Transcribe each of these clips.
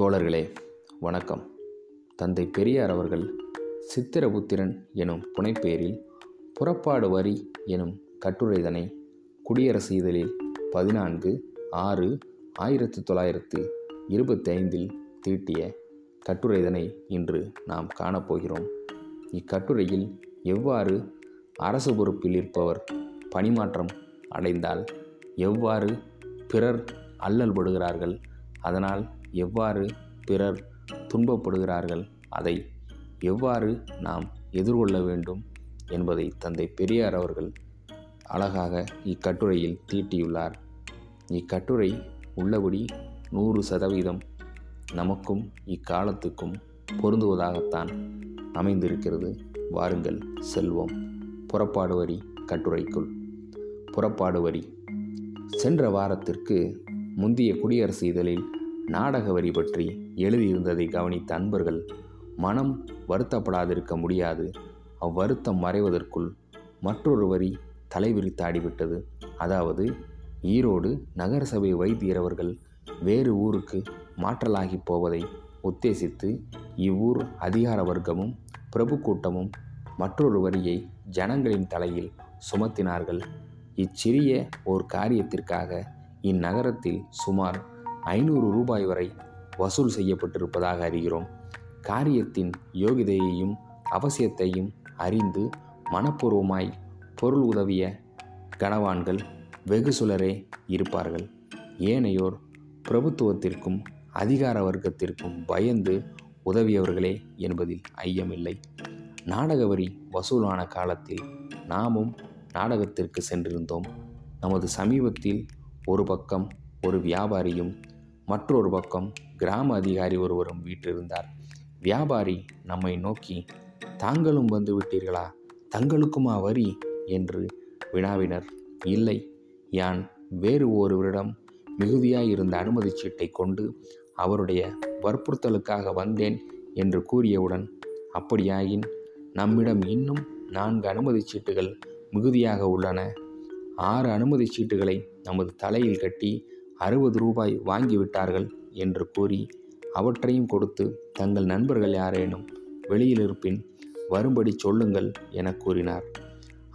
தோழர்களே வணக்கம். தந்தை பெரியார் அவர்கள் சித்திரபுத்திரன் எனும் புனைப்பெயரில் புறப்பாடு வரி எனும் கட்டுரைதனை குடியரசு இதழில் பதினான்கு ஆறு ஆயிரத்தி தொள்ளாயிரத்து இருபத்தைந்தில் தீட்டிய கட்டுரைதனை இன்று நாம் காணப்போகிறோம். இக்கட்டுரையில் எவ்வாறு அரசு பொறுப்பில் இருப்பவர் பணிமாற்றம் அடைந்தால் எவ்வாறு பிறர் அல்லல்படுகிறார்கள் அதனால் எவ்வாறு பிறர் துன்பப்படுகிறார்கள்? அதை எவ்வாறு நாம் எதிர்கொள்ள வேண்டும்? என்பதை தந்தை பெரியார் அவர்கள் அழகாக இக்கட்டுரையில் தீட்டியுள்ளார். இக்கட்டுரை உள்ளபடி நூறு சதவீதம் நமக்கும் இக்காலத்துக்கும் பொருந்துவதாகத்தான் அமைந்திருக்கிறது. வாருங்கள் செல்வோம். புறப்பாடு வரி கட்டுரைக்குள். புறப்பாடு வரி. சென்ற வாரத்திற்கு முந்தைய குடியரசு இதழில் நாடக வரி பற்றி எழுதியிருந்ததை கவனித்த அன்பர்கள் மனம் வருத்தப்படாதிருக்க முடியாது. அவ்வருத்தம் மறைவதற்குள் மற்றொரு வரி தலைவிரித்தாடிவிட்டது அதாவது ஈரோடு நகரசபை வைத்தியர் அவர்கள் வேறு ஊருக்கு மாற்றலாகி போவதை உத்தேசித்து இவ்வூர் அதிகார வர்க்கமும் பிரபு கூட்டமும் மற்றொரு வரியை ஜனங்களின் தலையில் சுமத்தினார்கள். இச்சிறிய ஓர் காரியத்திற்காக இந்நகரத்தில் சுமார் ஐநூறு ரூபாய் வரை வசூல் செய்யப்பட்டிருப்பதாக அறிகிறோம். காரியத்தின் யோகிதையையும் அவசியத்தையும் அறிந்து மனப்பூர்வமாய் பொருள் உதவிய கனவான்கள் வெகு சிலரே இருப்பார்கள். ஏனையோர் பிரபுத்துவத்திற்கும் அதிகார வர்க்கத்திற்கும் பயந்து உதவியவர்களே என்பதில் ஐயமில்லை. நாடக வரி வசூலான காலத்தில் நாமும் நாடகத்திற்கு சென்றிருந்தோம். நமது சமீபத்தில் ஒரு பக்கம் ஒரு வியாபாரியும் மற்றொரு பக்கம் கிராம அதிகாரி ஒருவரும் வீட்டிருந்தார் வியாபாரி நம்மை நோக்கி தாங்களும் வந்து விட்டீர்களா? தங்களுக்குமா வரி என்று வினாவினர். இல்லை யான் வேறு ஒருவரிடம் மிகுதியாயிருந்த அனுமதி சீட்டை கொண்டு அவருடைய வற்புறுத்தலுக்காக வந்தேன் என்று கூறியவுடன் அப்படியாயின் நம்மிடம் இன்னும் நான்கு அனுமதி சீட்டுகள் மிகுதியாக உள்ளன. ஆறு அனுமதி சீட்டுகளை நமது தலையில் கட்டி அறுபது ரூபாய் வாங்கிவிட்டார்கள் என்று கூறி அவற்றையும் கொடுத்து தங்கள் நண்பர்கள் யாரேனும் வெளியில் இருப்பின் வரும்படி சொல்லுங்கள் என கூறினார்.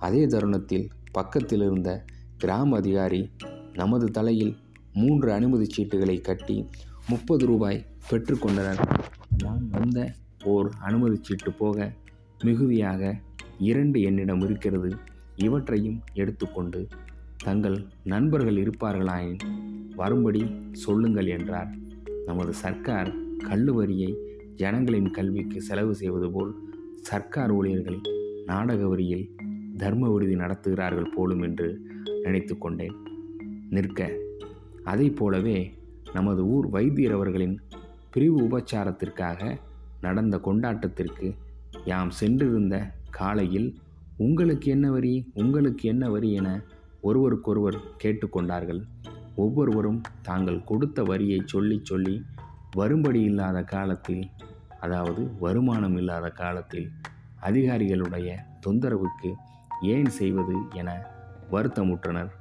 அதே தருணத்தில் பக்கத்தில் இருந்த கிராம அதிகாரி நமது தலையில் மூன்று அனுமதி சீட்டுகளை கட்டி முப்பது ரூபாய் பெற்றுக்கொண்டனர் நான் வந்த ஓர் அனுமதி சீட்டு போக மிகுதியாக இரண்டு என்னிடம் இருக்கிறது. இவற்றையும் எடுத்துக்கொண்டு தங்கள் நண்பர்கள் இருப்பார்களாயின் வரும்படி சொல்லுங்கள் என்றார். நமது சர்க்கார் கல்லுவரியை ஜனங்களின் கல்விக்கு செலவு செய்வது போல் சர்க்கார் ஊழியர்கள் நாடக வரியில் தர்ம விடுதி நடத்துகிறார்கள் போலும் என்று நினைத்து கொண்டேன். நிற்க அதை போலவே நமது ஊர் வைத்தியர் அவர்களின் பிரிவு உபச்சாரத்திற்காக நடந்த கொண்டாட்டத்திற்கு யாம் சென்றிருந்த காலையில் உங்களுக்கு என்ன வரி? உங்களுக்கு என்ன வரி? என ஒருவருக்கொருவர் கேட்டுக்கொண்டார்கள். ஒவ்வொருவரும் தாங்கள் கொடுத்த வரியை சொல்லி சொல்லி வரும்படி இல்லாத காலத்தில் அதாவது வருமானம் இல்லாத காலத்தில் அதிகாரிகளுடைய தொந்தரவுக்கு ஏன் செய்வது என வருத்தமுற்றனர்.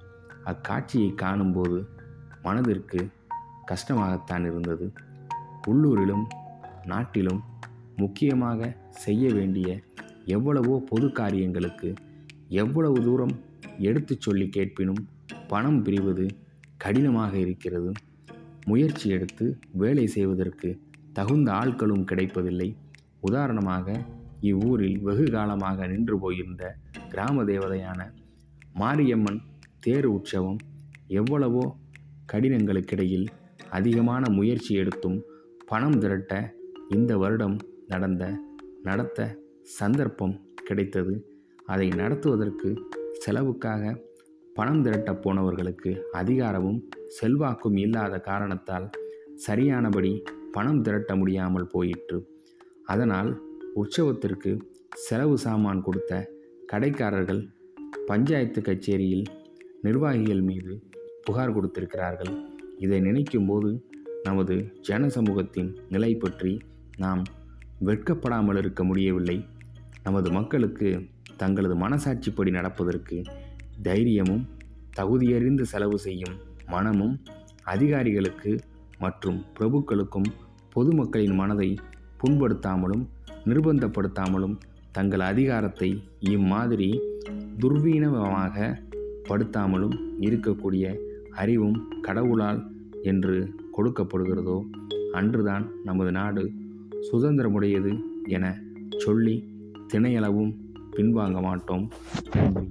அக்காட்சியை காணும்போது மனதிற்கு கஷ்டமாகத்தான் இருந்தது. உள்ளூரிலும் நாட்டிலும் முக்கியமாக செய்ய வேண்டிய எவ்வளவோ பொது காரியங்களுக்கு எவ்வளவு தூரம் எடுத்துச் சொல்லி கேட்பினும் பணம் பிரிவது கடினமாக இருக்கிறது. முயற்சி எடுத்து வேலை செய்வதற்கு தகுந்த ஆட்களும் கிடைப்பதில்லை. உதாரணமாக இவ்வூரில் வெகு காலமாக நின்று போயிருந்த கிராம தேவதையான மாரியம்மன் தேர் உற்சவம் எவ்வளவோ கடினங்களுக்கிடையில் அதிகமான முயற்சி எடுத்தும் பணம் திரட்ட இந்த வருடம் நடந்த நடத்த சந்தர்ப்பம் கிடைத்தது. அதை நடத்துவதற்கு செலவுக்காக பணம் திரட்டப் போனவர்களுக்கு அதிகாரமும் செல்வாக்கும் இல்லாத காரணத்தால் சரியானபடி பணம் திரட்ட முடியாமல் போயிற்று. அதனால் உற்சவத்திற்கு செலவு சாமான் கொடுத்த கடைக்காரர்கள் பஞ்சாயத்து கச்சேரியில் நிர்வாகிகள் மீது புகார் கொடுத்திருக்கிறார்கள். இதை நினைக்கும்போது நமது ஜன சமூகத்தின் நிலை பற்றி நாம் வெட்கப்படாமல் இருக்க முடியவில்லை. நமது மக்களுக்கு தங்களது மனசாட்சிப்படி நடப்பதற்கு தைரியமும் தகுதியறிந்து செலவு செய்யும் மனமும் அதிகாரிகளுக்கு மற்றும் பிரபுக்களுக்கும் பொதுமக்களின் மனதை புண்படுத்தாமலும் நிர்பந்தப்படுத்தாமலும் தங்கள் அதிகாரத்தை இம்மாதிரி துர்வீனமாக படுத்தாமலும் இருக்கக்கூடிய அறிவும் கடவுளால் என்று கொடுக்கப்படுகிறதோ அன்றுதான் நமது நாடு சுதந்திரமுடையது என சொல்லி திணையளவும் பின்வாங்க மாட்டோம். நன்றி